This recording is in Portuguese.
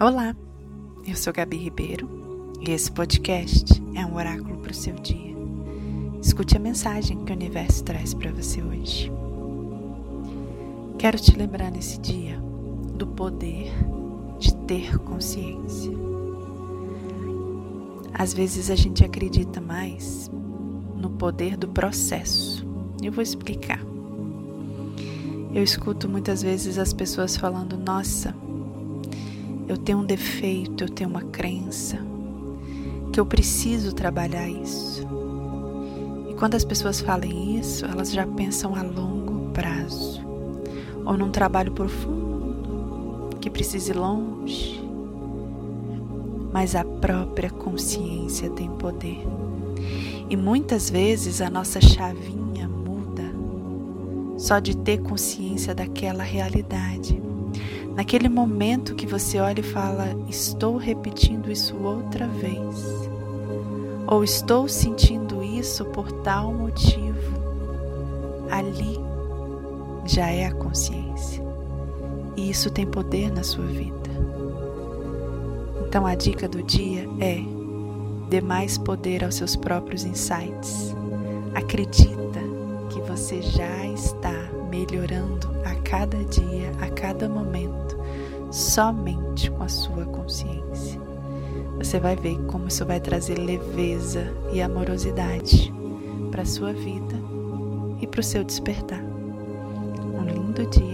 Olá, eu sou Gabi Ribeiro e esse podcast é um oráculo para o seu dia. Escute a mensagem que o universo traz para você hoje. Quero te lembrar nesse dia do poder de ter consciência. Às vezes a gente acredita mais no poder do processo. Eu vou explicar. Eu escuto muitas vezes as pessoas falando: Nossa, eu tenho um defeito, eu tenho uma crença, que eu preciso trabalhar isso. E quando as pessoas falam isso, elas já pensam a longo prazo, ou num trabalho profundo, que precise ir longe. Mas a própria consciência tem poder. E muitas vezes a nossa chavinha muda só de ter consciência daquela realidade. Naquele momento que você olha e fala: Estou repetindo isso outra vez, ou estou sentindo isso por tal motivo, ali já é a consciência, e isso tem poder na sua vida. Então a dica do dia é: dê mais poder aos seus próprios insights. Acredita que você já está cada dia, a cada momento, somente com a sua consciência. Você vai ver como isso vai trazer leveza e amorosidade para a sua vida e para o seu despertar. Um lindo dia